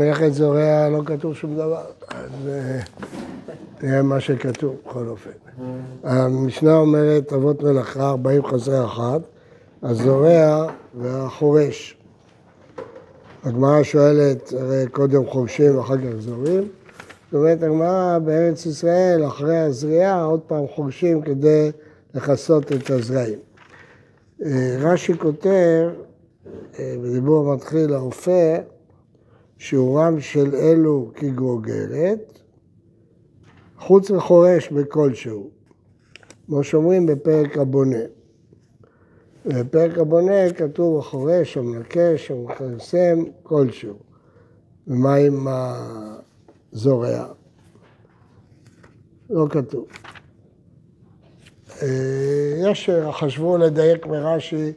מלאכת זורע לא כתוב שום דבר, אז נראה מה שכתוב בכל אופן. המשנה אומרת אבות מלאכה, 40 חסרי אחת, הזורע והחורש. הגמרא שואלת, הרי קודם חורשים ואחר כך זורים. זאת אומרת, הגמרא בארץ ישראל, אחרי הזריעה, עוד פעם חורשים כדי לכסות את הזרעים. רש"י כותב, בדיבור המתחיל, האופה, שיעורם של אלו כגרוגרת, חוץ מחורש בכלשהו, כמו שאומרים בפרק הבונה. בפרק הבונה כתוב החורש, המנקש, המכרסם, כלשהו. ומה עם הזורע? לא כתוב. יש, חשבו לדייק מרש"י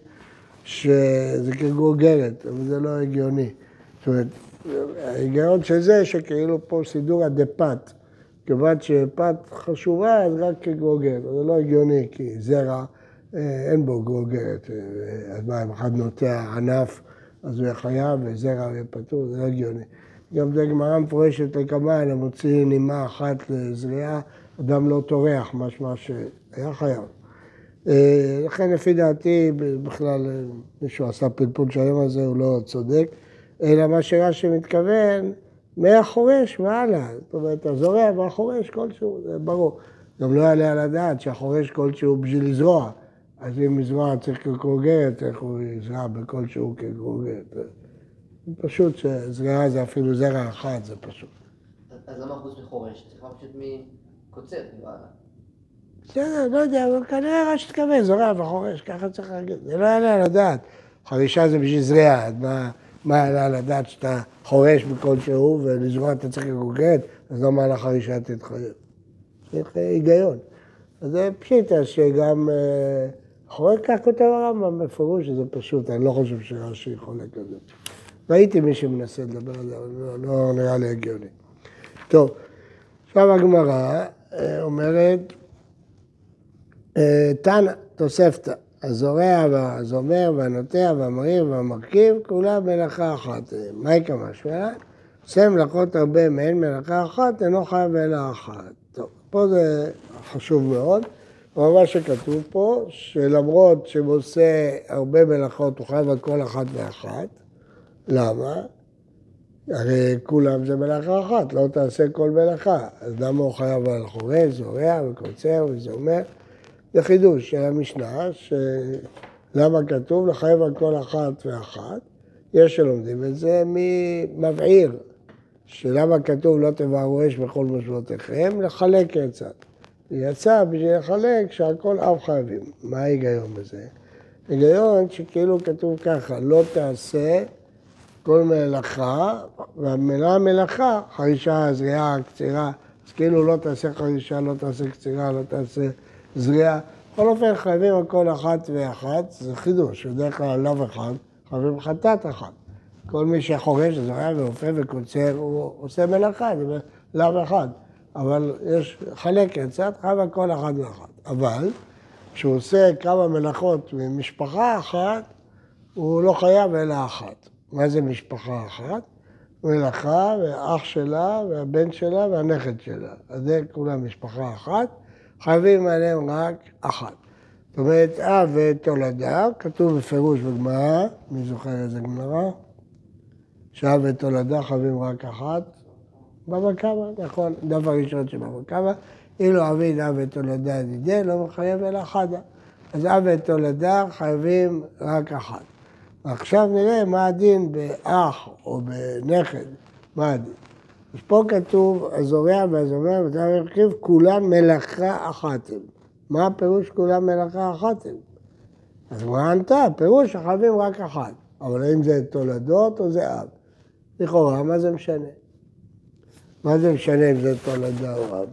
שזה כגוגרת, אבל זה לא הגיוני. זאת אומרת, ההיגיון של זה שכאילו פה סידורא דפת, כיוון שפת חשובה אז רק כגוגרת, זה לא הגיוני כי זרע אין בו גוגרת, אז מה אם אחד נוטע ענף אז הוא יהיה חייב וזרע יהיה פטור, זה לא הגיוני. גם זה גמרא מפורשת לקמאן, הם מוציאים נימה אחת לזריעה, אדם לא טורח, משמע שהיה חייב. לכן לפי דעתי בכלל מישהו עשה פלפול שלם על זה, הוא לא צודק. אלא מה שרש"י מתכוון, מהחורש והלאה. זאת אומרת, הזורע והחורש כלשהו, זה ברור. גם לא יעלה על הדעת שהחורש כלשהו בשביל לזרוע. אז אם לזרוע צריך כגרוגרת, איך הוא יזרע בכלשהו כגרוגרת? פשוט שזריעה זה אפילו זרע אחד, זה פשוט. אז למה חוץ מחורש? צריך פשוט מקוצר, והלאה. בסדר, לא יודע, אבל כנראה רש"י התכוון, זורע וחורש, ככה צריך להגיד. זה לא יעלה על הדעת. חרישה זה בשביל זריעה, אז מה... מה יעלה על הדעת שאתה חורש בכלשהו ולזרוע אתה צריך לגוגד, אז למה על החרישה תתחייב? צריך היגיון. אז זה פשיטה שגם חורק כך כותב הרמב"ם בפירוש שזה פשוט, אני לא חושב שרש"י חולק על זה. ראיתי מי שמנסה לדבר על זה, אבל לא, לא נראה לי הגיוני. טוב, עכשיו הגמרא אומרת, תנא, תוספתא. הזורע והזומר והנוטע והמריר והמרכיב, כולם מלאכה אחת. מה יקרה משמע? עושה מלאכות הרבה מהן מלאכה אחת, אינו חייב אלא אחת. טוב, פה זה חשוב מאוד. אבל מה שכתוב פה, שלמרות שהוא עושה הרבה מלאכות, הוא חייב על כל אחת ואחת. למה? הרי כולם זה מלאכה אחת, לא תעשה כל מלאכה. אז למה הוא חייב על חורש, זורע וקוצר וזומר? זה חידוש של המשנה, שלמה כתוב לחייב על כל אחת ואחת. יש שלומדים את זה ממבעיר, שלמה כתוב לא תבערו אש בכל מושבותיכם, לחלק יצא. יצא בשביל לחלק שעל כל אב חייבים. מה ההיגיון בזה? היגיון שכאילו כתוב ככה, לא תעשה כל מלאכה, והמילה מלאכה, חרישה, זריעה, קצירה, אז כאילו לא תעשה חרישה, לא תעשה קצירה, לא תעשה זריעה. בכל אופן חייבים על כל אחת ואחת, זה חידוש, בדרך כלל לאו אחד, חייבים חטאת אחת. כל מי שחורש, זורע ואופה וקוצר, הוא עושה מלאכה, זה לאו אחד. אבל יש חלק יצאת, חייב על כל אחת ואחת. אבל כשהוא עושה כמה מלאכות ממשפחה אחת, הוא לא חייב אלא אחת. מה זה משפחה אחת? מלאכה, והאח שלה, והבן שלה, והנכד שלה. אז זה כולם משפחה אחת. חייבים עליהם רק אחת. זאת אומרת, אב ותולדה, כתוב בפירוש בגמרא, מי זוכר איזה גמרא? שאב ותולדה חייבים רק אחת. בבא קמא, נכון, דף הראשון של בבא קמא. אילו אביד אב ותולדה ידידי, לא מחייב אלא אחדה. אז אב ותולדה חייבים רק אחת. עכשיו נראה מה הדין באח או בנכד, מה הדין. אז פה כתוב, הזורע והזומר ואתה מרכיב, כולם מלאכה אחת הם. מה הפירוש כולם מלאכה אחת הם? אז מה ענתה? פירוש שחייבים רק אחת. אבל האם זה תולדות או זה אב? לכאורה, מה זה משנה? מה זה משנה אם זה תולדה או אב?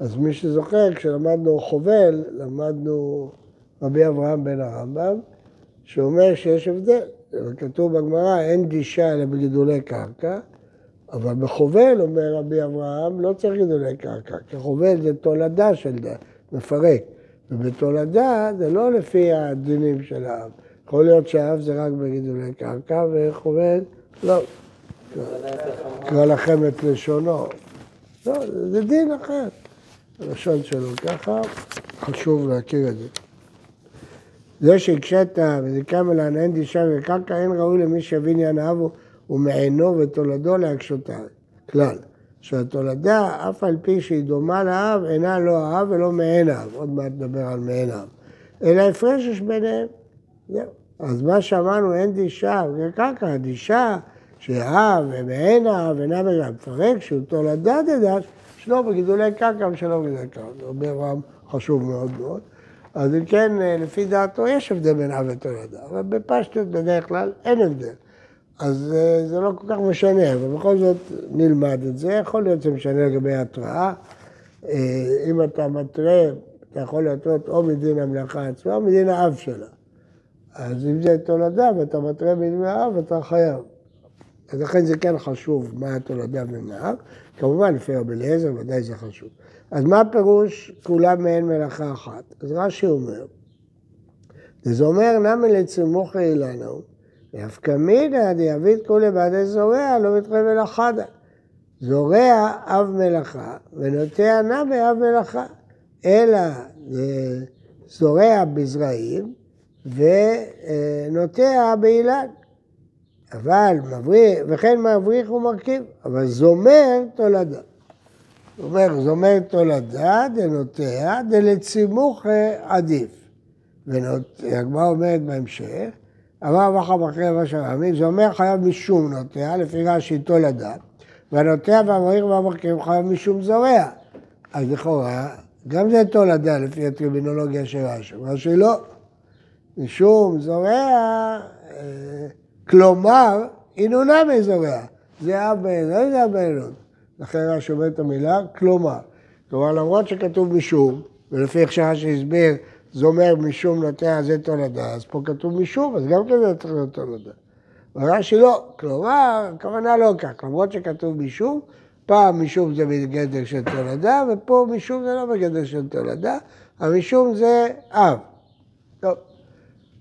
אז מי שזוכר, כשלמדנו חובל, למדנו רבי אברהם בן הרמב"ם, שאומר שיש הבדל. כתוב בגמרא, אין גישה אלא בגידולי קרקע, אבל בחובל, אומר רבי אברהם, לא צריך גידולי קרקע, כי חובל זה תולדה של דת, מפרק. ובתולדה זה לא לפי הדינים של האב. יכול להיות שהאב זה רק בגידולי קרקע, וחובל לא. קרא לכם את לשונו. לא, זה דין אחר. הלשון שלו ככה, חשוב להכיר את זה. זה שהקשית וזיקה מלן אין דישה וקרקע, אין ראוי למי שיבין ינאיו ומעינו ותולדו להקשותיו. כלל, שהתולדה, אף על פי שהיא דומה לאב, אינה לא האב ולא מעין האב. עוד מעט נדבר על מעין האב. אלא הפרש יש ביניהם. אז מה שאמרנו, אין דישה, זה קרקע, דישה שאב ומעין האב אינה בגלל. מפרק שהוא תולדה דדש, שלא בגידולי קרקע ושלא בגידולי קרקע. זה אומר רם חשוב מאוד מאוד. אז אם כן, לפי דעתו יש הבדל בין אב לתולדה, אבל בפשטות בדרך כלל אין הבדל. אז אה, זה לא כל כך משנה, אבל בכל זאת נלמד את זה. יכול להיות שזה משנה לגבי התראה. אה, אם אתה מתרה, אתה יכול לתת או מדין המלאכה עצמה או מדין האב שלה. אז אם זה תולדה ואתה מתרה מדין האב, אתה חייב. אז לכן זה כן חשוב מה התולדה האב. כמובן, לפי רבי אליעזר ודאי זה חשוב. אז מה הפירוש כולם מעין מלאכה אחת? אז רש"י אומר, זה אומר נמי לצמוכי אילנו, ואף מידא דיעביד כולי בעדי זורע לא מתחייב אל אחדה. זורע אב מלאכה ונוטע נמי אב מלאכה. אלא זורע בזרעים ונוטע באילן. אבל מבריח, וכן מבריח ומרכיב, אבל זומר תולדה. הוא אומר, זומר תולדה דנוטע דלצימוך עדיף. והגמרא אומרת בהמשך, אמר ואחר אחרי מה שאמרנו, זה אומר חייב משום נוטע, לפי רש"י תולדה, והנוטע והמריך והמרכיב חייב משום זורע. אז לכאורה, גם זה תולדה לפי הטרימינולוגיה של רש"י. רש"י לא. משום זורע, אה, כלומר, אינונה מזורע. זה אב לא זה אב בעינות. לכן רש"י אומר את המילה, כלומר. כלומר, למרות שכתוב משום, ולפי איך שרש"י הסביר, זה אומר משום נוטע זה תולדה, אז פה כתוב משום, אז גם כן זה צריך להיות תולדה. ורש"י לא, כלומר, הכוונה לא כך, למרות שכתוב משום, פעם משום זה בגדר של תולדה, ופה משום זה לא בגדר של תולדה, המשום זה אב. טוב.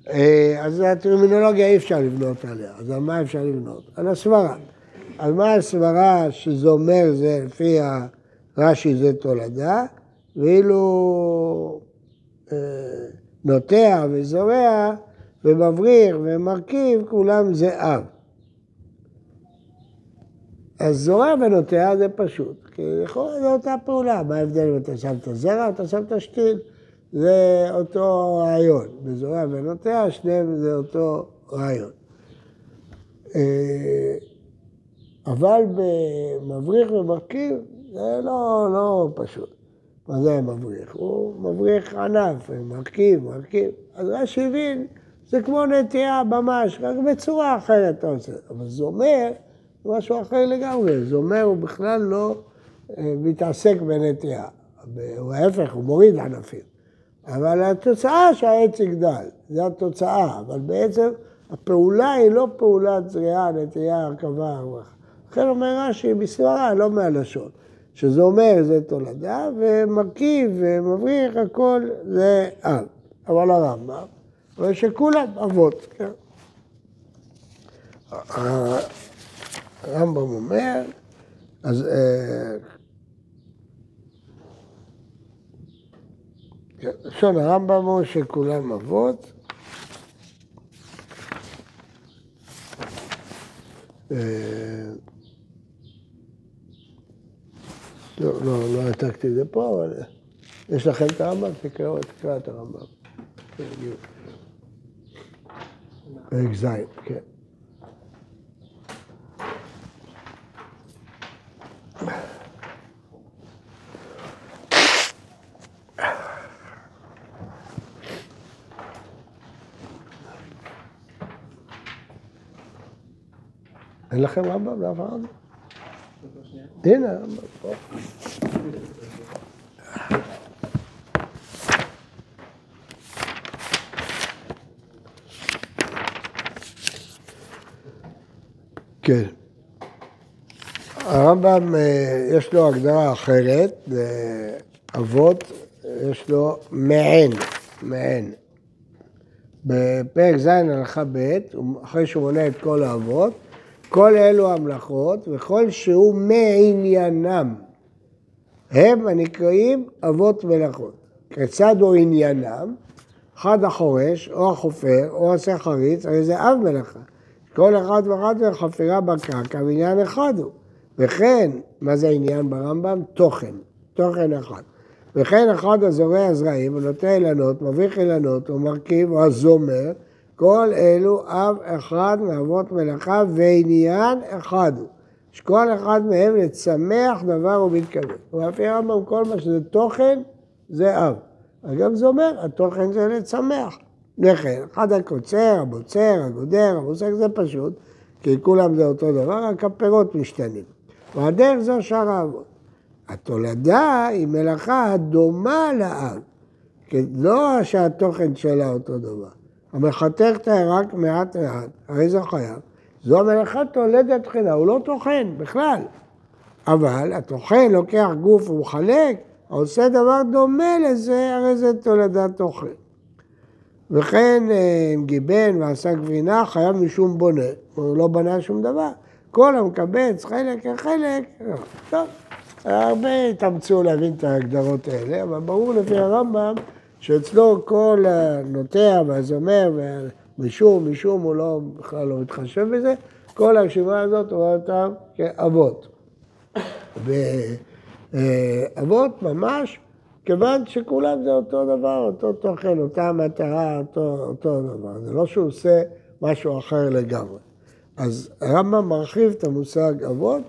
אה, אז הטרמינולוגיה אי אפשר לבנות עליה, אז על מה אפשר לבנות? על הסברה. על מה הסברה שזה אומר זה לפי הרש"י זה תולדה, ואילו נוטע וזורע ומבריך ומרכיב, כולם זה אב. אז זורע ונוטע זה פשוט, כי יכול להיות אותה פעולה, מה ההבדל אם אתה שם את הזרע או אתה שם את השתיל? זה אותו רעיון. בזורע ונוטע, שניהם זה אותו רעיון. אה, אבל במבריך ומרכיב זה לא, לא פשוט. מה זה מבריך? הוא מבריך ענף, מרכיב, מרכיב. אז רש"י הבין, זה כמו נטייה ממש, רק בצורה אחרת אתה עושה. אבל זה אומר משהו אחר לגמרי. זה אומר, הוא בכלל לא אה, מתעסק בנטייה. הוא ההפך, הוא מוריד ענפים. אבל התוצאה שהעץ יגדל, זו התוצאה. אבל בעצם הפעולה היא לא פעולת זריעה, נטייה, הרכבה, הרווחה. לכן אומר רש"י, בסברה, לא מהלשון. שזה אומר, זה תולדה, ומרכיב ומבריך, הכל זה אב. אבל הרמב"ם, אבל שכולם אבות, כן. הרמב"ם אומר, אז אה, כן, לשון הרמב"ם הוא שכולם אבות. אה, לא, לא, לא העתקתי את זה פה, אבל יש לכם את הרמב"ם? תקראו, תקרא את הרמב"ם. פרק ז', כן. אין לכם רמב"ם אחד? הנה. כן. הרמב"ם אה, יש לו הגדרה אחרת, אבות, יש לו מעין, מעין. בפרק ז' הלכה ב', אחרי שהוא מונה את כל האבות, כל אלו המלאכות וכל שהוא מעניינם. הם הנקראים אבות מלאכות. כיצד הוא עניינם? אחד החורש, או החופר, או עושה חריץ, הרי זה אב מלאכה. כל אחד ואחד זה בקרקע, ועניין אחד הוא. וכן, מה זה עניין ברמב"ם? תוכן, תוכן אחד. וכן אחד הזורע זרעים ונוטה אילנות, מביך אילנות, או מרכיב, או הזומר, כל אלו אב אחד מאבות מלאכה ועניין אחד הוא. שכל אחד מהם לצמח דבר ומתכוון. ולפי הרמב"ם כל מה שזה תוכן זה אב. אגב זה אומר, התוכן זה לצמח. לכן, אחד הקוצר, הבוצר, הגודר, המוסק זה פשוט, כי כולם זה אותו דבר, רק הפירות משתנים. והדרך זו שאר האבות. התולדה היא מלאכה הדומה לאב, לא שהתוכן שלה אותו דבר. המחתך תהיה רק מעט מעט, הרי זה חייב. זו המלאכה תולדת תחילה, הוא לא טוחן בכלל. אבל הטוחן לוקח גוף ומחלק, העושה דבר דומה לזה, הרי זה תולדת טוחן. וכן אה, אם גיבן ועשה גבינה, חייב משום בונה, הוא לא בנה שום דבר. כל המקבץ חלק כחלק, טוב, הרבה התאמצו להבין את ההגדרות האלה, אבל ברור לפי הרמב"ם שאצלו כל הנוטע והזומר ומשום, משום הוא לא, בכלל לא מתחשב בזה, כל הרשימה הזאת רואה אותם כאבות. ואבות ממש, כיוון שכולם זה אותו דבר, אותו תוכן, אותה מטרה, אותו, אותו דבר. זה לא שהוא עושה משהו אחר לגמרי. אז הרמב"ם מרחיב את המושג אבות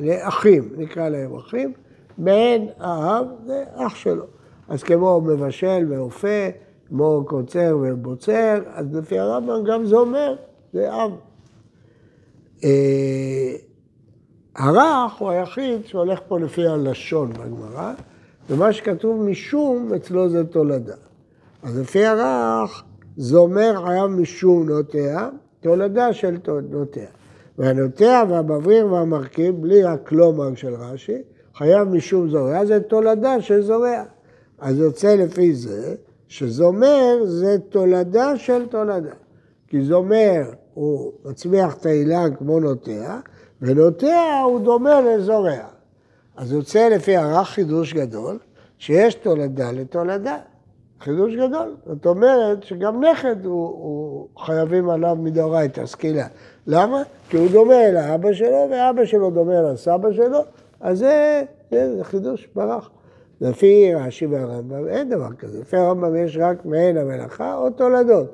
לאחים, נקרא להם אחים, מעין האב זה אח שלו. אז כמו מבשל ואופה, כמו קוצר ובוצר, אז לפי הרמב"ם גם זה אומר, זה אב. אה, הרך הוא היחיד שהולך פה לפי הלשון בגמרא, ומה שכתוב משום, אצלו זה תולדה. אז לפי הרך, זה אומר חייב משום נוטע, תולדה של נוטע. והנוטע והבבריר והמרכיב, בלי הקלומר של רש"י, חייב משום זורע, זה תולדה של זורע. אז יוצא לפי זה, שזומר זה תולדה של תולדה. כי זומר הוא מצמיח את האילן כמו נוטע, ונוטע הוא דומה לזורע. אז יוצא לפי הרח חידוש גדול, שיש תולדה לתולדה. חידוש גדול. זאת אומרת שגם נכד הוא, הוא חייבים עליו מדאורייתא, סקילה. למה? כי הוא דומה לאבא שלו, ואבא שלו דומה לסבא שלו, אז זה, זה חידוש ברח. לפי רש"י והרמב"ם אין דבר כזה. לפי הרמב"ם יש רק מעין המלאכה או תולדות.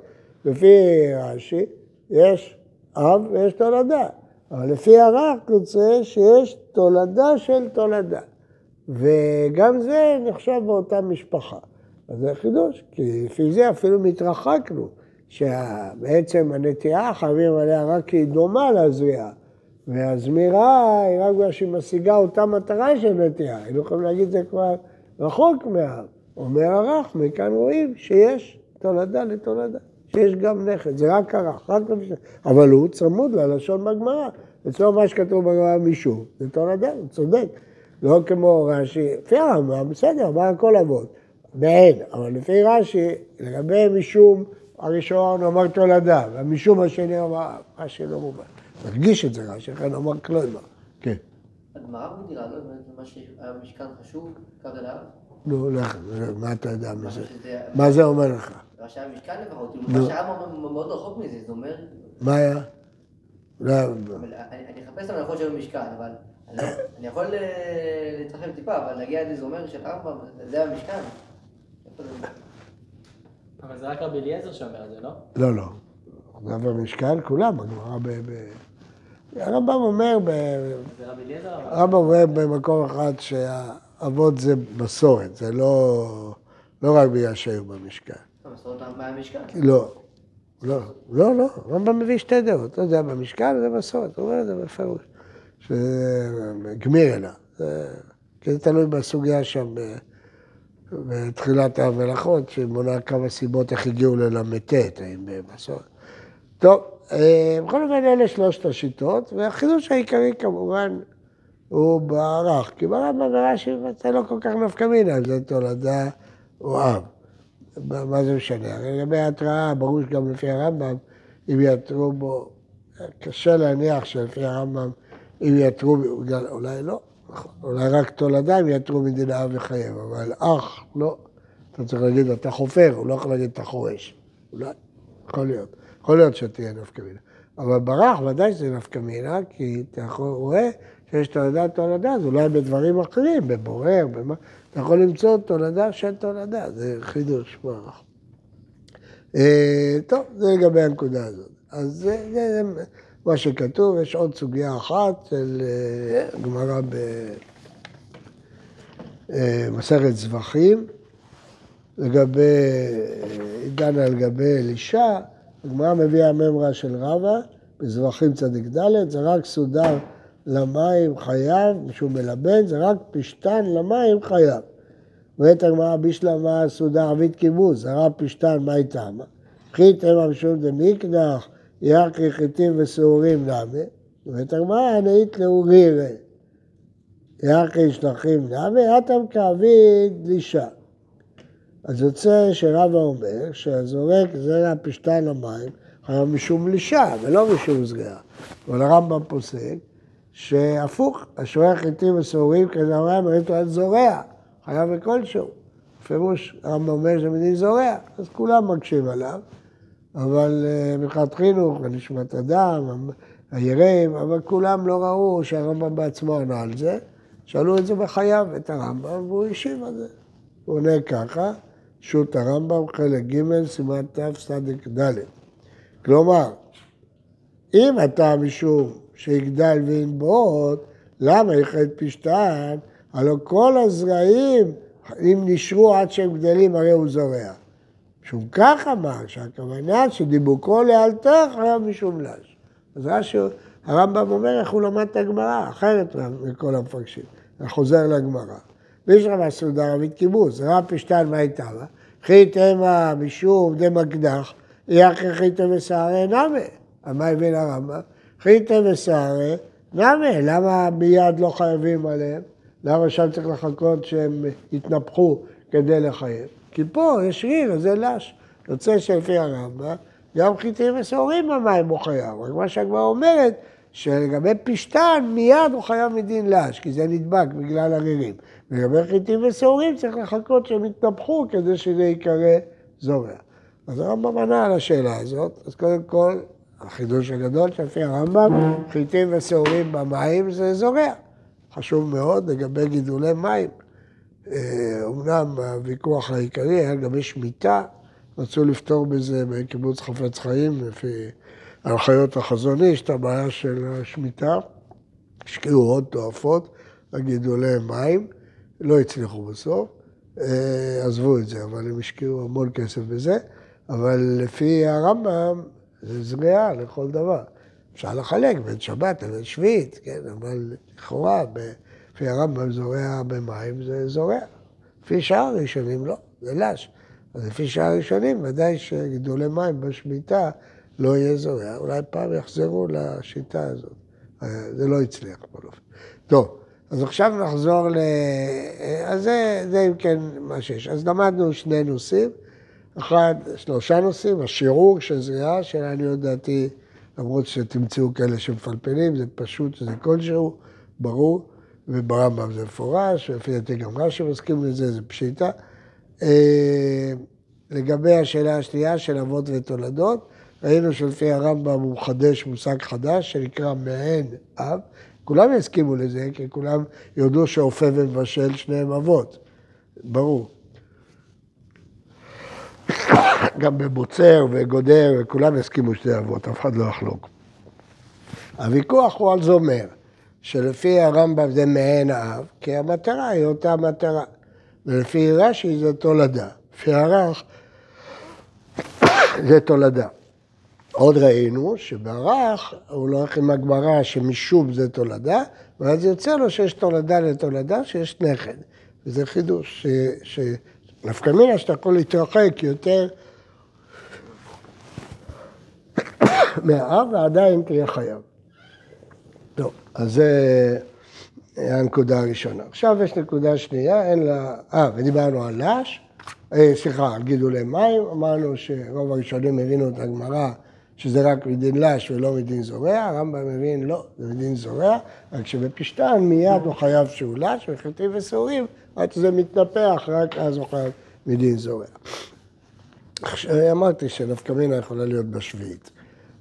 לפי רש"י יש אב ויש תולדה. אבל לפי הרח יוצא שיש תולדה של תולדה. וגם זה נחשב באותה משפחה. אז זה חידוש, כי לפי זה אפילו מתרחקנו, שבעצם הנטיעה חייבים עליה רק כי היא דומה לזריעה, והזמירה היא רק בגלל שהיא משיגה אותה מטרה של נטיעה, היינו יכולים להגיד זה כבר רחוק מהאב. אומר הרח, מכאן רואים שיש תולדה לתולדה, שיש גם נכד, זה רק הרח, רק למשל, אבל הוא צמוד ללשון בגמרא, אצלו מה שכתוב בגמרא משום, זה תולדה, הוא צודק, לא כמו רש"י, לפי הרמב"ם, בסדר, אמר הכל אבות. בעין, אבל לפי רש"י, לגבי משום הראשון אמר תולדה, והמשום השני אמר, רש"י לא מובן. מרגיש את זה רש"י, לכן אמר קלוימר. הגמרא מגדירה, לא מה שהיה במשכן חשוב, קו אליו? נו, לך, מה אתה יודע מזה? מה זה אומר לך? מה שהיה במשכן לפחות, מה שהיה מאוד רחוק מזה, זה אומר... מה היה? לא, אני אחפש את המלאכות של המשכן, אבל אני יכול להתרחב טיפה, אבל להגיע לזה אומר של ארבע, זה המשכן. אבל זה רק רבי אליעזר שאומר את זה, לא? לא, לא. זה במשכן כולם, הגמרא ב... הרמב"ם אומר, הרמב"ם אומר במקום אחד שהאבות זה מסורת, זה לא, לא רק בגלל שהיו במשכן. המסורת מהמשכן. לא, לא, לא, לא, הרמב"ם מביא שתי דעות, לא יודע, במשכן זה מסורת, הוא אומר את זה בפירוש, שזה גמיר אלא, כי זה תלוי בסוגיה שם. בתחילת המלאכות, שמונה כמה סיבות איך הגיעו לל"ט, האם במסורת. טוב, בכל אופן אלה שלושת השיטות, והחידוש העיקרי כמובן הוא בערך, כי ברמב"ם ורש"י זה לא כל כך נפקא מינה, זה תולדה או אב. מה זה משנה? הרי לגבי ההתראה, ברור שגם לפי הרמב"ם, אם יעתרו בו קשה להניח שלפי הרמב"ם, אם יתרו, אולי לא, נכון, אולי רק תולדה אם יתרו מדין האב לחייב, אבל אח, לא. אתה צריך להגיד, אתה חופר, הוא לא יכול להגיד, אתה חורש. אולי, יכול להיות. יכול להיות שתהיה נפקא מינה. אבל ברח, ודאי שזה נפקא מינה, כי אתה יכול, רואה שיש תולדה תולדה, אז אולי בדברים אחרים, בבורר, במה, אתה יכול למצוא תולדה של תולדה, זה חידוש ברח. אה, טוב, זה לגבי הנקודה הזאת. אז זה, זה, זה מה שכתוב, יש עוד סוגיה אחת של אה, גמרא במסכת זבחים, לגבי, דנה לגבי אלישע, הגמרא מביאה ממרה של רבא, בזבחים צדיק ד', זה רק סודר למים חייב, משום מלבן, זה רק פשתן למים חייב. אומרת הגמרא בישלמה סודר ערבית קיבוץ, זרע פשתן, מה איתם? חית המה משום דמיקדח, ירקי חיטים ושעורים נמי. אומרת הגמרא, הנאית לאורירה. ירקי שלחים נמי, אטם כאביד לישה. אז יוצא שרבא אומר שהזורק זרע פשתן למים חייב משום לישה ולא משום זריעה. אבל הרמב"ם פוסק שהפוך, השורח חיטים ושעורים כזרע מרית על זורע, חייב בכלשהו. בפירוש הרמב"ם אומר שזה מדין זורע, אז כולם מקשים עליו, אבל אה, מבחינת חינוך ונשמת אדם, היראים, אבל כולם לא ראו שהרמב"ם בעצמו ענה על זה, שאלו את זה בחייו, את הרמב"ם, והוא השיב על זה. הוא עונה ככה, שו"ת הרמב"ם, חלק ג', סימן תצ"ד. כלומר, אם אתה משום שיגדל וינבוט, למה ייחד פשתן? הלא כל הזרעים, אם נשרו עד שהם גדלים, הרי הוא זורע. משום כך אמר, שהכוונה שדיבוקו לאלתר חייב משום לש. אז רש"י, הרמב"ם אומר איך הוא למד את הגמרא, אחרת מכל המפרשים. חוזר לגמרא. ויש רבה סעודה ערבית קיבוץ, רב פשתן מה הייתה בה? חית המה משום דמקדח, יחי חיתא וסערי נמי. מה הבין הרמב"ם? חיתא וסערי נמי. למה מיד לא חייבים עליהם? למה שם צריך לחכות שהם יתנפחו כדי לחייב? כי פה יש ריר, זה לש. יוצא שלפי הרמב"ם, גם חיטים ושעורים במים הוא חייב. רק מה שהגמרא אומרת, שלגבי פשתן מיד הוא חייב מדין לש, כי זה נדבק בגלל הרירים. ולגבי חיטים ושעורים צריך לחכות שהם יתנפחו כדי שזה ייקרא זורע. אז הרמב"ם ענה על השאלה הזאת, אז קודם כל, החידוש הגדול שלפי הרמב"ם, חיטים ושעורים במים זה זורע. חשוב מאוד לגבי גידולי מים. אומנם הוויכוח העיקרי היה לגבי שמיטה, רצו לפתור בזה בקיבוץ חפץ חיים, לפי הנחיות החזון איש, את הבעיה של השמיטה. השקיעו עוד תועפות לגידולי מים, לא הצליחו בסוף, עזבו את זה, אבל הם השקיעו המון כסף בזה. אבל לפי הרמב"ם זה זריעה לכל דבר. אפשר לחלק בין שבת לבין שביעית, כן, אבל לכאורה, לפי הרמב"ם זורע במים זה זורע. לפי שאר הראשונים לא, זה לש. אז לפי שאר הראשונים ודאי שגידולי מים בשמיטה לא יהיה זורע. אולי פעם יחזרו לשיטה הזאת. זה לא הצליח בכל אופן. טוב, אז עכשיו נחזור ל... אז זה, זה אם כן מה שיש. אז למדנו שני נושאים. אחד, שלושה נושאים, השיעור של זריעה, שלעניות דעתי, למרות שתמצאו כאלה שמפלפלים, זה פשוט, זה כלשהו, ברור, וברמב"ם זה מפורש, ולפי דעתי גם רש"י מסכים לזה, זה פשיטה. לגבי השאלה השנייה של אבות ותולדות, ראינו שלפי הרמב"ם הוא מחדש מושג חדש שנקרא מעין אב. כולם יסכימו לזה, כי כולם יודו שאופה ומבשל שניהם אבות, ברור. גם בבוצר וגודר, וכולם יסכימו שתי אבות, אף אחד לא יחלוק. הוויכוח הוא על זומר, שלפי הרמב"ם זה מעין האב, כי המטרה היא אותה מטרה. ולפי רש"י זה תולדה. לפי הרח זה תולדה. עוד ראינו שברך הוא לא הולך עם הגמרא שמשום זה תולדה, ואז יוצא לו שיש תולדה לתולדה, שיש נכד. וזה חידוש, ש... נפקא מינה שאתה יכול להתרחק יותר מהאב ועדיין תהיה חייב. טוב, אז זה הנקודה הראשונה. עכשיו יש נקודה שנייה, אין לה... אה, ודיברנו על לש, אה, סליחה, על גידולי מים, אמרנו שרוב הראשונים הבינו את הגמרא שזה רק מדין לש ולא מדין זורע, הרמב"ם מבין, לא, זה מדין זורע, רק שבפשטן מיד הוא חייב שהוא לש, וחטאים וסעורים, עד שזה מתנפח, רק אז הוא חייב מדין זורע. עכשיו, אמרתי שנפקא מינה יכולה להיות בשביעית.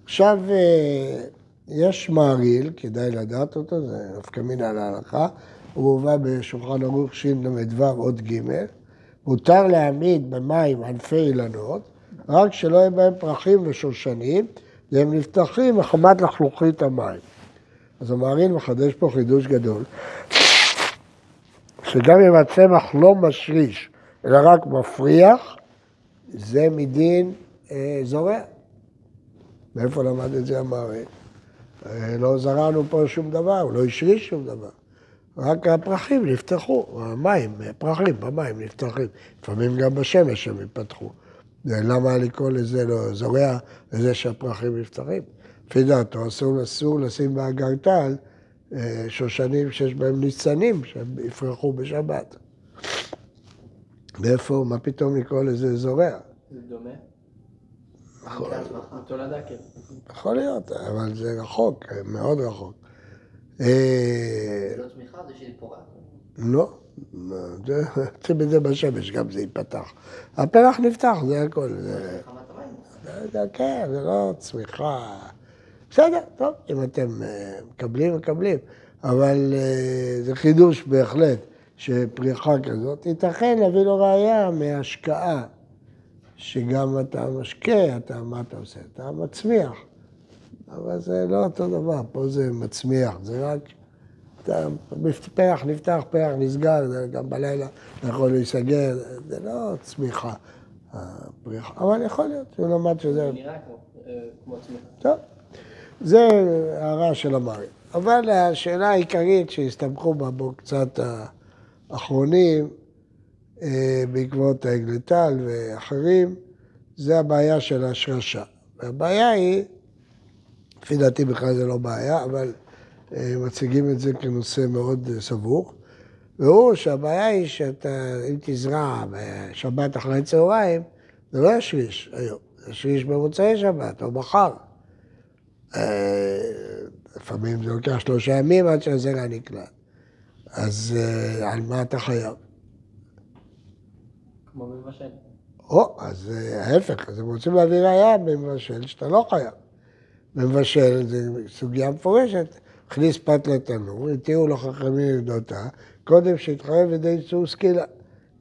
עכשיו, אה, יש מעריל, כדאי לדעת אותו, זה נפקא מינה להלכה, הוא מובא בשולחן ערוך של"ו עוד ג', מותר להעמיד במים ענפי אילנות, רק שלא יהיה בהם פרחים ושושנים, והם נפתחים מחמת לחלוכית המים. אז המעריל מחדש פה חידוש גדול, שגם אם הצמח לא משריש, אלא רק מפריח, זה מדין אה, זורע. מאיפה למד את זה המעריל? אה, לא זרענו פה שום דבר, הוא לא השריש שום דבר. רק הפרחים נפתחו, המים, פרחים במים נפתחים. לפעמים גם בשמש הם יפתחו. למה לקרוא לזה לא זורע, לזה שהפרחים נפתחים? לפי דעתו אסור, אסור לשים באגרטל אה, שושנים שיש בהם ניצנים, שהם יפרחו בשבת. מאיפה, מה פתאום לקרוא לזה זורע? זה דומה? יכול, כן. יכול להיות, אבל זה רחוק, מאוד רחוק. אה, זה לא צמיחה, זה שהיא פורחת. לא, זה- זה בזה בשמש, גם זה ייפתח. הפרח נפתח, זה הכל. זה-. זה- כן, זה לא צמיחה. בסדר, טוב, אם אתם אה, מקבלים, מקבלים. אבל אה, זה חידוש בהחלט, שפריחה כזאת, ייתכן להביא לו ראייה מהשקעה, שגם אתה משקה, אתה, מה אתה עושה? אתה מצמיח. אבל זה לא אותו דבר, פה זה מצמיח, זה רק... אתה, פרח נפתח, פרח נסגר, זה גם בלילה יכול להיסגר, זה לא צמיחה, הפריחה. אבל יכול להיות, הוא למד שזה... זה נראה כמו, אה, צמיחה. טוב, זה הערה של המרים. אבל השאלה העיקרית שהסתבכו בה בו קצת האחרונים, אה, בעקבות האגלטל ואחרים, זה הבעיה של השרשה. והבעיה היא, לפי דעתי בכלל זה לא בעיה, אבל מציגים את זה כנושא מאוד אה, סבוך, והוא שהבעיה היא שאתה, אם תזרע בשבת אחרי צהריים, זה לא ישריש היום, זה ישריש במוצאי שבת או מחר. אה, לפעמים זה לוקח שלושה ימים עד שהזרע נקלט. אז אה, על מה אתה חייב? כמו מבשל. או, אז אה, ההפך, אז הם רוצים להביא ראייה במבשל שאתה לא חייב. במבשל זו סוגיה מפורשת, הכניס פת לתנור, התירו לו חכמים לבדותה, קודם שהתחייב לידי איסור סקילה.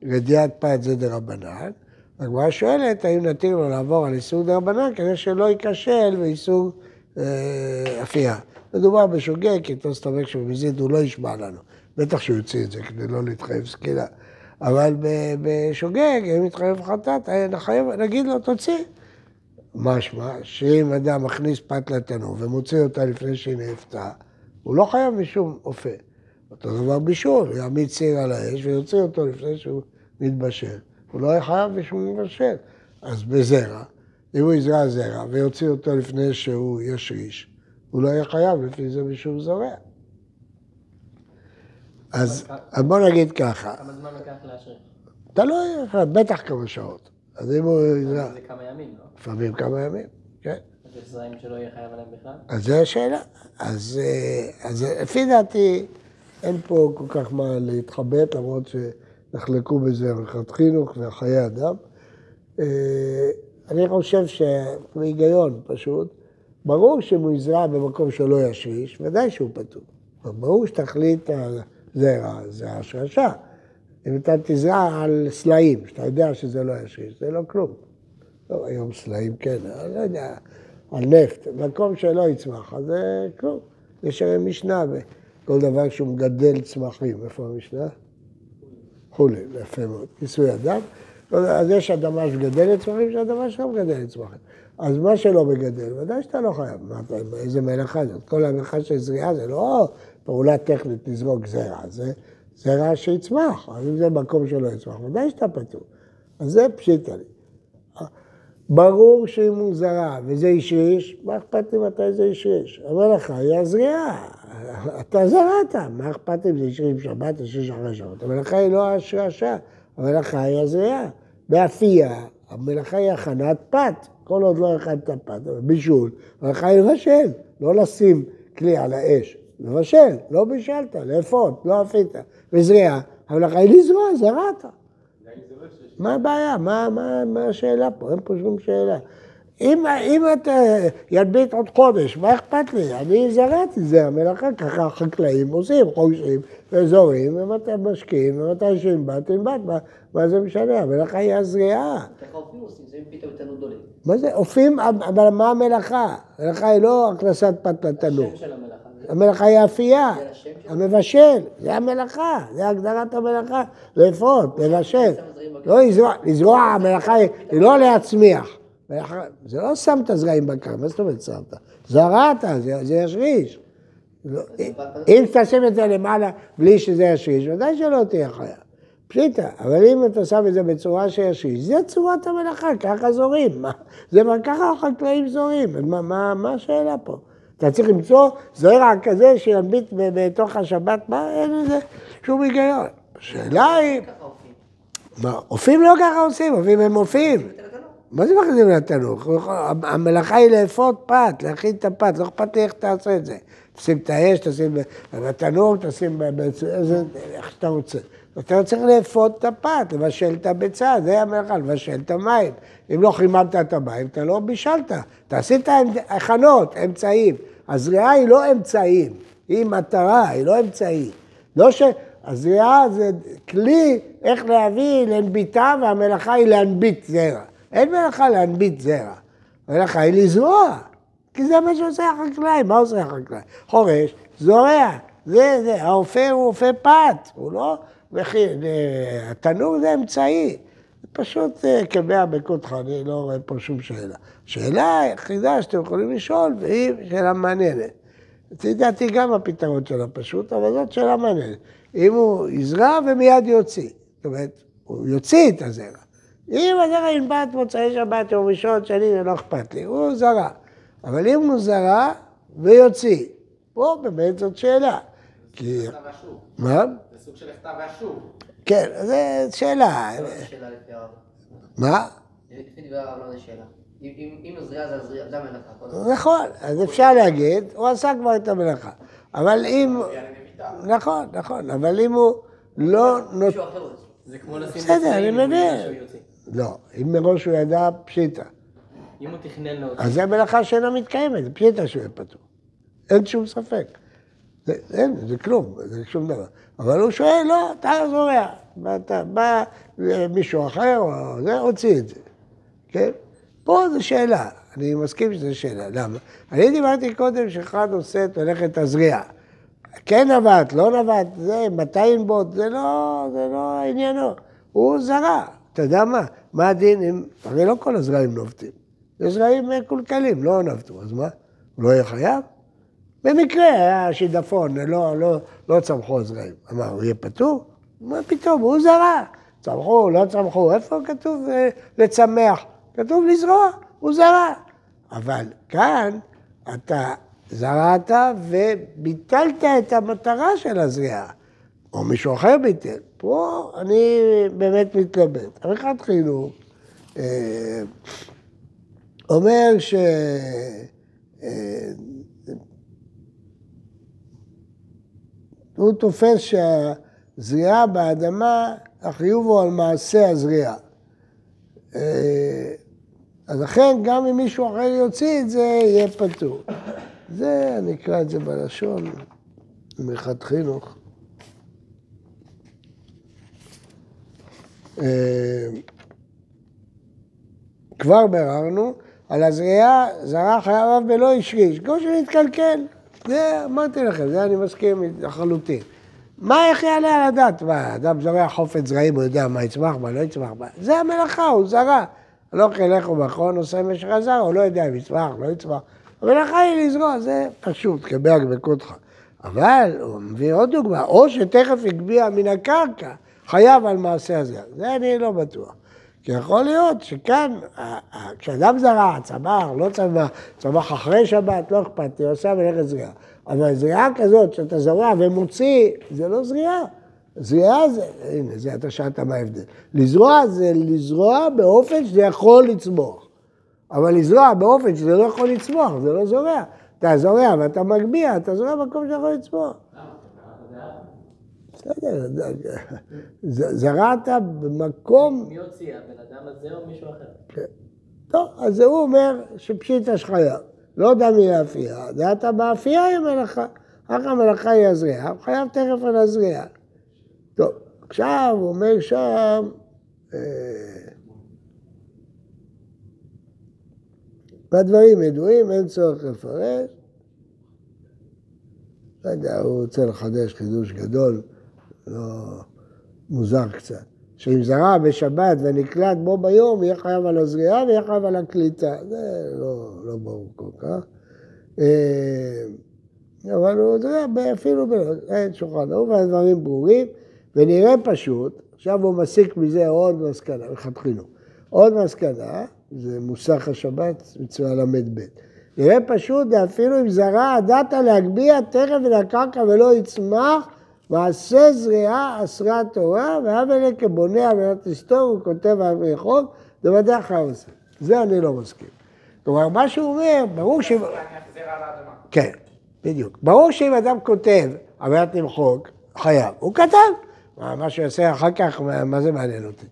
רדיעת פת זה דרבנן, הגמרא שואלת האם נתיר לו לעבור על איסור דרבנן כדי שלא ייכשל באיסור אה, אפייה. מדובר בשוגג, כי תוס תומק שבמזיד הוא לא ישמע לנו. בטח שהוא יוציא את זה כדי לא להתחייב סקילה. אבל בשוגג, אם מתחייב חטאת, אה, נגיד לו, תוציא. משמע, שאם אדם מכניס פת לתנור ומוציא אותה לפני שהיא נאפתה, הוא לא חייב משום אופה. אותו דבר בישול, הוא יעמיד סיר על האש ויוציא אותו לפני שהוא מתבשל. הוא לא יהיה חייב משום מבשל. אז בזרע, אם הוא יזרע זרע ויוציא אותו לפני שהוא ישריש, הוא לא יהיה חייב לפי זה משום זורע. אז בוא נגיד ככה, כמה זמן לוקח להשריש? תלוי, בטח כמה שעות. אז אם הוא יזרע, זה כמה ימים, לא? לפעמים כמה ימים, כן. אז זו השאלה. אז, אה, אז לפי דעתי, אין פה כל כך מה להתחבט, למרות שנחלקו בזה הלכת חינוך וחיי אדם. אה, אני חושב שבהיגיון פשוט, ברור שאם הוא יזרע במקום שלא ישריש, ודאי שהוא פטור. ברור שתכלית הזרע זה השרשה. אם אתה תזרע על סלעים, שאתה יודע שזה לא ישריש, זה לא כלום. לא, היום סלעים כן, אני לא יודע, על נפט, מקום שלא יצמח, אז זה כלום. יש הרי משנה בכל דבר שהוא מגדל צמחים. איפה המשנה? חולי, יפה מאוד. כיסוי אדם. אז יש אדמה שמגדלת צמחים, יש אדמה שלא מגדלת צמחים. אז מה שלא מגדל, ודאי שאתה לא חייב. מה, איזה מלאכה זאת? כל המלאכה של זריעה זה לא פעולה טכנית לזרוק זרע, זה זרע שיצמח. אז אם זה מקום שלא יצמח, ודאי שאתה פטור. אז זה פשיטה לי. ברור הוא זרע וזה השריש, מה אכפת לי מתי זה השריש? המלאכה היא הזריעה. אתה זרעת, מה אכפת לי אם זה השריש או שש אחרי שבת? המלאכה היא לא השרשה, המלאכה היא הזריעה. באפייה, המלאכה היא הכנת פת. כל עוד לא הכנת פת, בישול, המלאכה היא לבשל, לא לשים כלי על האש. לבשל, לא בישלת, לאפות, לא אפית. וזריעה, המלאכה היא לזרוע, זרעת. מה הבעיה? מה, מה, מה השאלה פה? אין פה שום שאלה. אם, אם אתה ינביט עוד חודש, מה אכפת לי? אני זרעתי זה, המלאכה ככה החקלאים עושים, חושבים ואזורים, ומתי משקיעים, ומתי שינבט, תנבט, מה, מה זה משנה? המלאכה היא הזריעה. ככה אופים עושים, שמים פתאום תנור גדולים. מה זה? אופים, אבל מה המלאכה? המלאכה היא לא הכנסת פת לתנור. השם של המלאכה. זה- המלאכה היא אפייה, זה? המבשל, זה המלאכה, זה הגדרת המלאכה, לאפות, לבשל. לא לזרוע, לזרוע המלאכה היא לא להצמיח. זה לא שמת זרעים בקר, מה זאת אומרת שמת? זרעת, זה- ישריש. לא, אם תשים את זה למעלה בלי שזה ישריש, ודאי שלא תהיה חיה. פשיטה, אבל אם אתה שם את זה בצורה שישריש, זה צורת המלאכה, ככה זורים. זה מה ככה החקלאים זורים, מה- מה מה השאלה פה? אתה צריך למצוא זרע כזה שינביט בתוך השבת, מה, אין לזה שום היגיון. השאלה היא. מה, אופים לא ככה עושים, אופים הם אופים. מה זה מכניסים לתנור? המלאכה היא לאפות פת, להכין את הפת, לא אכפת לי איך תעשה את זה. תשים את האש, תשים בתנור, תשים ב... ב- איזה- איך שאתה רוצה. אתה צריך לאפות את הפת, לבשל את הביצה, זה המלאכה, לבשל את המים. אם לא חיממת את המים, אתה לא בישלת. אתה עשית הכנות, אמצעים. הזריעה היא לא אמצעים, היא מטרה, היא לא אמצעי. לא ש... הזריעה זה כלי איך להביא להנביטה, והמלאכה היא להנביט זרע. אין מלאכה להנביט זרע. המלאכה היא לזרוע, כי זה מה שעושה החקלאי. מה עושה החקלאי? חורש, זורע. זה, זה, האופה הוא אופה פת, הוא לא מכין, אה, התנור זה אמצעי. פשוט אה, קבע בקודך, אני לא רואה פה שום שאלה. שאלה היחידה שאתם יכולים לשאול, והיא שאלה מעניינת. לדעתי גם הפתרון שלה פשוט, אבל זאת שאלה מעניינת. אם הוא יזרע ומיד יוציא, זאת אומרת, הוא יוציא את הזרע. אם הזרע ינבט מוצאי שבת, יום ראשון, שני, זה לא אכפת לי, הוא זרע. אבל אם הוא זרע ויוציא, פה באמת זאת שאלה. כי... מה? זה סוג של כתב ואשור. כן, זו שאלה. לא, זו שאלה לפי הרב. מה? לפי דברי הרב לא זו שאלה. אם- הזריעה זה זה המלאכה. נכון, אז אפשר להגיד, הוא עשה כבר את המלאכה. אבל אם... נכון, נכון, אבל אם הוא לא נות... זה כמו לשים בסדר, אני מבין. לא, אם מראש הוא ידע פשיטה. אם הוא תכנן להוציא. אז זה מלאכה שאינה מתקיימת, זה פשיטה שהוא יהיה פטור. אין שום ספק. זה, אין, זה כלום, זה שום דבר. אבל הוא שואל, לא, אתה זורע. ואתה בא מישהו אחר, או זה, הוציא את זה. כן? פה זו שאלה, אני מסכים שזו שאלה. למה? אני דיברתי קודם שאחד עושה את מלאכת הזריעה. כן נבט, לא נבט, זה, מתי ינבוט, זה לא, זה לא עניינו. הוא זרע. אתה יודע מה? מה הדין אם... הרי לא כל הזרעים נובטים. יש זרעים מקולקלים, לא נבטו, אז מה? הוא לא יהיה חייב? במקרה היה שידפון, לא, לא, לא צמחו הזרעים. אמר, הוא יהיה פטור? מה פתאום, הוא זרע. צמחו, לא צמחו, איפה כתוב אה, לצמח? כתוב לזרוע, הוא זרע. אבל כאן אתה זרעת וביטלת את המטרה של הזריעה, או מישהו אחר ביטל. פה אני באמת מתלבט. עריכת חינוך אה, אומר ש... אה, הוא תופס שהזריעה באדמה, החיוב הוא על מעשה הזריעה. אה, אז לכן, גם אם מישהו אחר יוציא את זה, יהיה פטור. זה, אני אקרא את זה בלשון, עריכת חינוך. אה, כבר ביררנו, על הזריעה זרע חייו ולא השריש, כמו שנתקלקל. זה, אמרתי לכם, זה אני מסכים לחלוטין. מה, איך יעלה על הדעת? מה, אדם זורע חופת זרעים, הוא יודע מה יצמח, מה לא יצמח, מה... זה המלאכה, הוא זרע. לא כלך ומכון עושה משך הזרע, הוא לא יודע אם יצמח, לא יצמח. המלאכה היא לזרוע, זה פשוט, כבהג בקודך. אבל, הוא מביא עוד דוגמה, או שתכף הגביה מן הקרקע, חייב על מעשה הזה. זה אני לא בטוח. כי יכול להיות שכאן, כשאדם זרע, צמח, לא צמח, צמח אחרי שבת, לא אכפת לי, עושה מלאכת זריעה. אבל זריעה כזאת שאתה זורע ומוציא, זה לא זריעה. זריעה זה, הנה, זה אתה שאלת מה ההבדל. לזרוע זה לזרוע באופן שזה יכול לצמוח. אבל לזרוע באופן שזה לא יכול לצמוח, זה לא זורע. אתה זורע ואתה מגביה, אתה זורע במקום שיכול לצמוח. בסדר, זרעת במקום, מי הוציא? הבן אדם הזה או מישהו אחר? טוב, אז הוא אומר שפשיטא שחייב. לא דמי לאפייה, דעת באפייה היא מלאכה. אחר המלאכה היא הזריעה, הוא חייב תכף על הזריעה. טוב, עכשיו הוא אומר שם, אה, והדברים ידועים, אין צורך לפרש. לא יודע, הוא רוצה לחדש חידוש גדול, לא מוזר קצת. שאם זרע בשבת ונקלט בו ביום, יהיה חייב על הזריעה ויהיה חייב על הקליטה. זה לא, לא ברור כל כך. אה, אבל הוא זרע אפילו, אין שולחן ערוך, והדברים ברורים, ונראה פשוט, עכשיו הוא מסיק מזה עוד מסקנה, מלכתחילה. עוד מסקנה, זה מוסך השבת, מצווה ל"ב. נראה פשוט, אפילו אם זרע הדעת להגביה תכף מן הקרקע ולא יצמח, מעשה זריעה אסרה תורה, ואב אלה כבונה על מנת לסתור, הוא כותב על מרחוב, זה ודאי חייב לעשות. זה אני לא מסכים. כלומר, מה שהוא אומר, ברור ש... כן, בדיוק. ברור שאם אדם כותב על מנת למחוק, חייב. הוא כתב. מה שהוא יעשה אחר כך, מה זה מעניין אותי?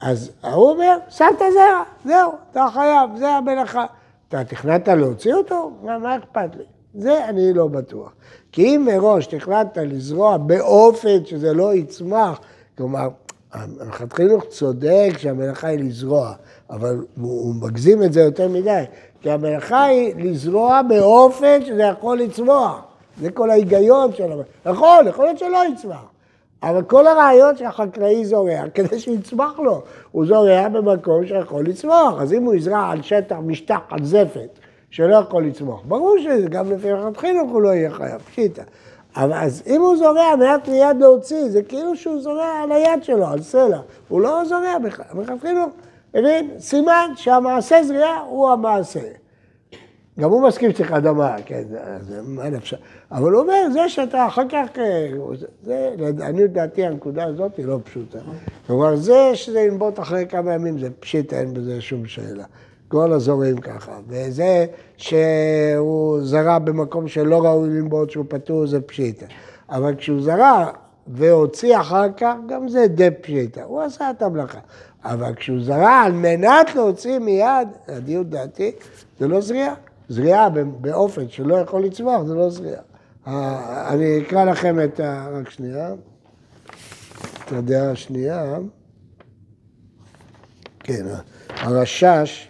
אז הוא אומר, שמת זרע, זהו, אתה חייב, זה המלאכה. אתה תכננת להוציא אותו? מה, מה אכפת לי? זה אני לא בטוח. כי אם מראש תכננת לזרוע באופן שזה לא יצמח, כלומר, המח"ט חינוך צודק שהמלאכה היא לזרוע, אבל הוא, הוא מגזים את זה יותר מדי, כי המלאכה היא לזרוע באופן שזה יכול לצמוח. זה כל ההיגיון של המלאכה. יכול, יכול להיות שלא יצמח. אבל כל הרעיון שהחקלאי זורע, כדי שיצמח לו, הוא זורע במקום שיכול לצמוח. אז אם הוא יזרע על שטח משטח, על זפת, שלא יכול לצמוח, ברור שגם לפי מח"ט חינוך הוא לא יהיה חייב, פשיטא. אבל אז אם הוא זורע מנת מיד להוציא, זה כאילו שהוא זורע על היד שלו, על סלע. הוא לא זורע בכלל. מח"ט חינוך סימן שהמעשה זריעה הוא המעשה. גם הוא מסכים שצריך אדמה, כן, מה נפשע. אבל הוא אומר, זה שאתה אחר כך, אה, זה, לעניות דעתי, הנקודה הזאת היא לא פשוטה. כלומר, זה שזה ינבוט אחרי כמה ימים, זה פשיטה, אין בזה שום שאלה. כל הזורעים ככה. וזה שהוא זרע במקום שלא ראוי לנבוט, שהוא פטור, זה פשיטה. אבל כשהוא זרע והוציא אחר כך, גם זה די פשיטה. הוא עשה את המלאכה. אבל כשהוא זרע על מנת להוציא מיד, לעניות דעתי, זה לא זריעה. זריעה באופן שלא יכול לצמוח, זה לא זריעה. אה, אני אקרא לכם את ה... רק שנייה. את הדעה השנייה. כן, הרשש,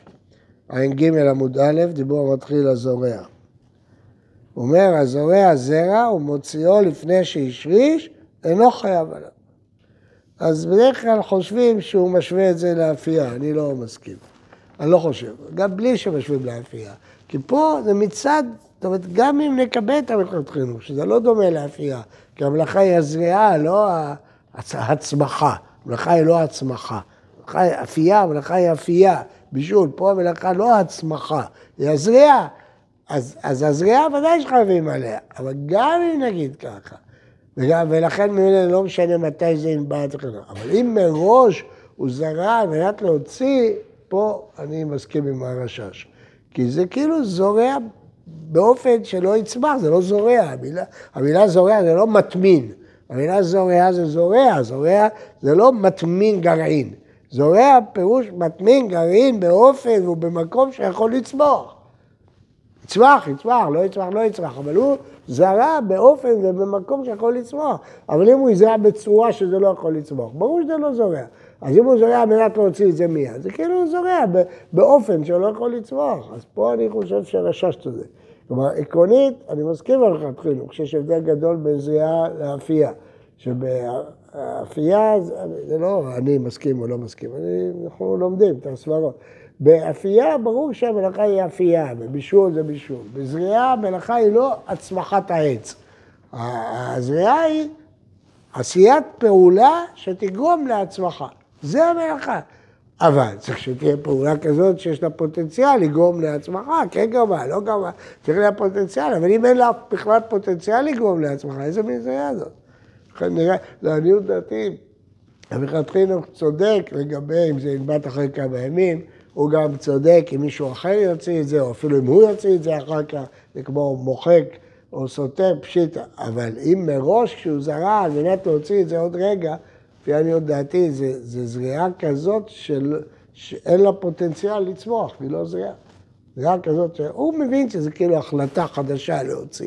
ע"ג עמוד א', דיבור המתחיל הזורע. אומר, הזורע זרע ומוציאו לפני שהשריש, אינו חייב עליו. אז בדרך כלל חושבים שהוא משווה את זה לאפייה, אני לא מסכים. אני לא חושב, גם בלי שמשווים לאפייה. כי פה זה מצד, זאת אומרת, גם אם נקבל את המלכות חינוך, שזה לא דומה לאפייה, כי המלאכה היא הזריעה, לא הצ- הצמחה. המלאכה היא לא הצמחה. אפייה, המלאכה היא אפייה. בישול, פה המלאכה לא הצמחה, היא הזריעה. אז, אז הזריעה ודאי שחייבים עליה, אבל גם אם נגיד ככה, וגם, ולכן ממילא לא משנה מתי זה ינבט וכן. אבל אם מראש הוא זרע על מנת להוציא, פה אני מסכים עם הרשש. כי זה כאילו זורע באופן שלא יצמח, זה לא זורע. המילה, המילה זורע זה לא מטמין. המילה זורע זה זורע, זורע זה לא מטמין גרעין. זורע פירוש מטמין גרעין באופן ובמקום שיכול לצמוח. יצמח, יצמח, לא יצמח, לא יצמח, אבל הוא זרע באופן ובמקום שיכול לצמוח. אבל אם הוא יזרע בצורה שזה לא יכול לצמוח, ברור שזה לא זורע. אז אם הוא זורע על מנת להוציא את זה מיד, זה כאילו הוא זורע באופן שלא יכול לצמוח. אז פה אני חושב שרשש צודק. כלומר, עקרונית, אני מסכים על חד חינוך, שיש הבדל גדול בין זריעה לאפייה. שבאפייה, זה זה לא אני מסכים או לא מסכים, אני, אנחנו לומדים את הסברות. באפייה ברור שהמלאכה היא אפייה, בבישול זה בישול. בזריעה המלאכה היא לא הצמחת העץ. הזריעה היא עשיית פעולה שתגרום להצמחה. זה המלאכה. אבל צריך שתהיה פעולה כזאת שיש לה פוטנציאל לגרום להצמחה, כן גרמה, לא גרמה, צריך לה פוטנציאל, אבל אם אין לה בכלל פוטנציאל לגרום להצמחה, איזה מין זריעה זאת? לכן נראה, לעניות דעתי, אביחד חינוך צודק לגבי אם זה ינבט אחרי כמה ימים, הוא גם צודק אם מישהו אחר יוציא את זה, או אפילו אם הוא יוציא את זה אחר כך, זה כמו מוחק או סותר פשיטא. אבל אם מראש כשהוא זרע, על מנת להוציא את זה עוד רגע, לפי עניות דעתי, זה, זה זריעה כזאת של, שאין לה פוטנציאל לצמוח, היא לא זריעה. זריעה כזאת שהוא מבין שזה כאילו החלטה חדשה להוציא.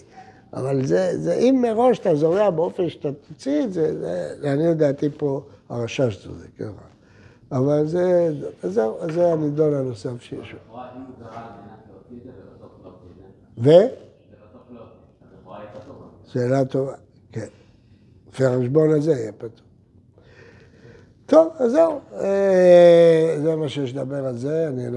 אבל זה, זה אם מראש אתה זורע באופן שאתה תוציא את זה, זה לעניות דעתי פה הרשש צודק, כן. אבל זה, זהו, זה הנידון הנוסף שיש. הוא ו? שאלה טובה, כן. לפי החשבון הזה יהיה פתור. טוב, אז זהו, אה, זה מה שיש לדבר על זה, אני לא...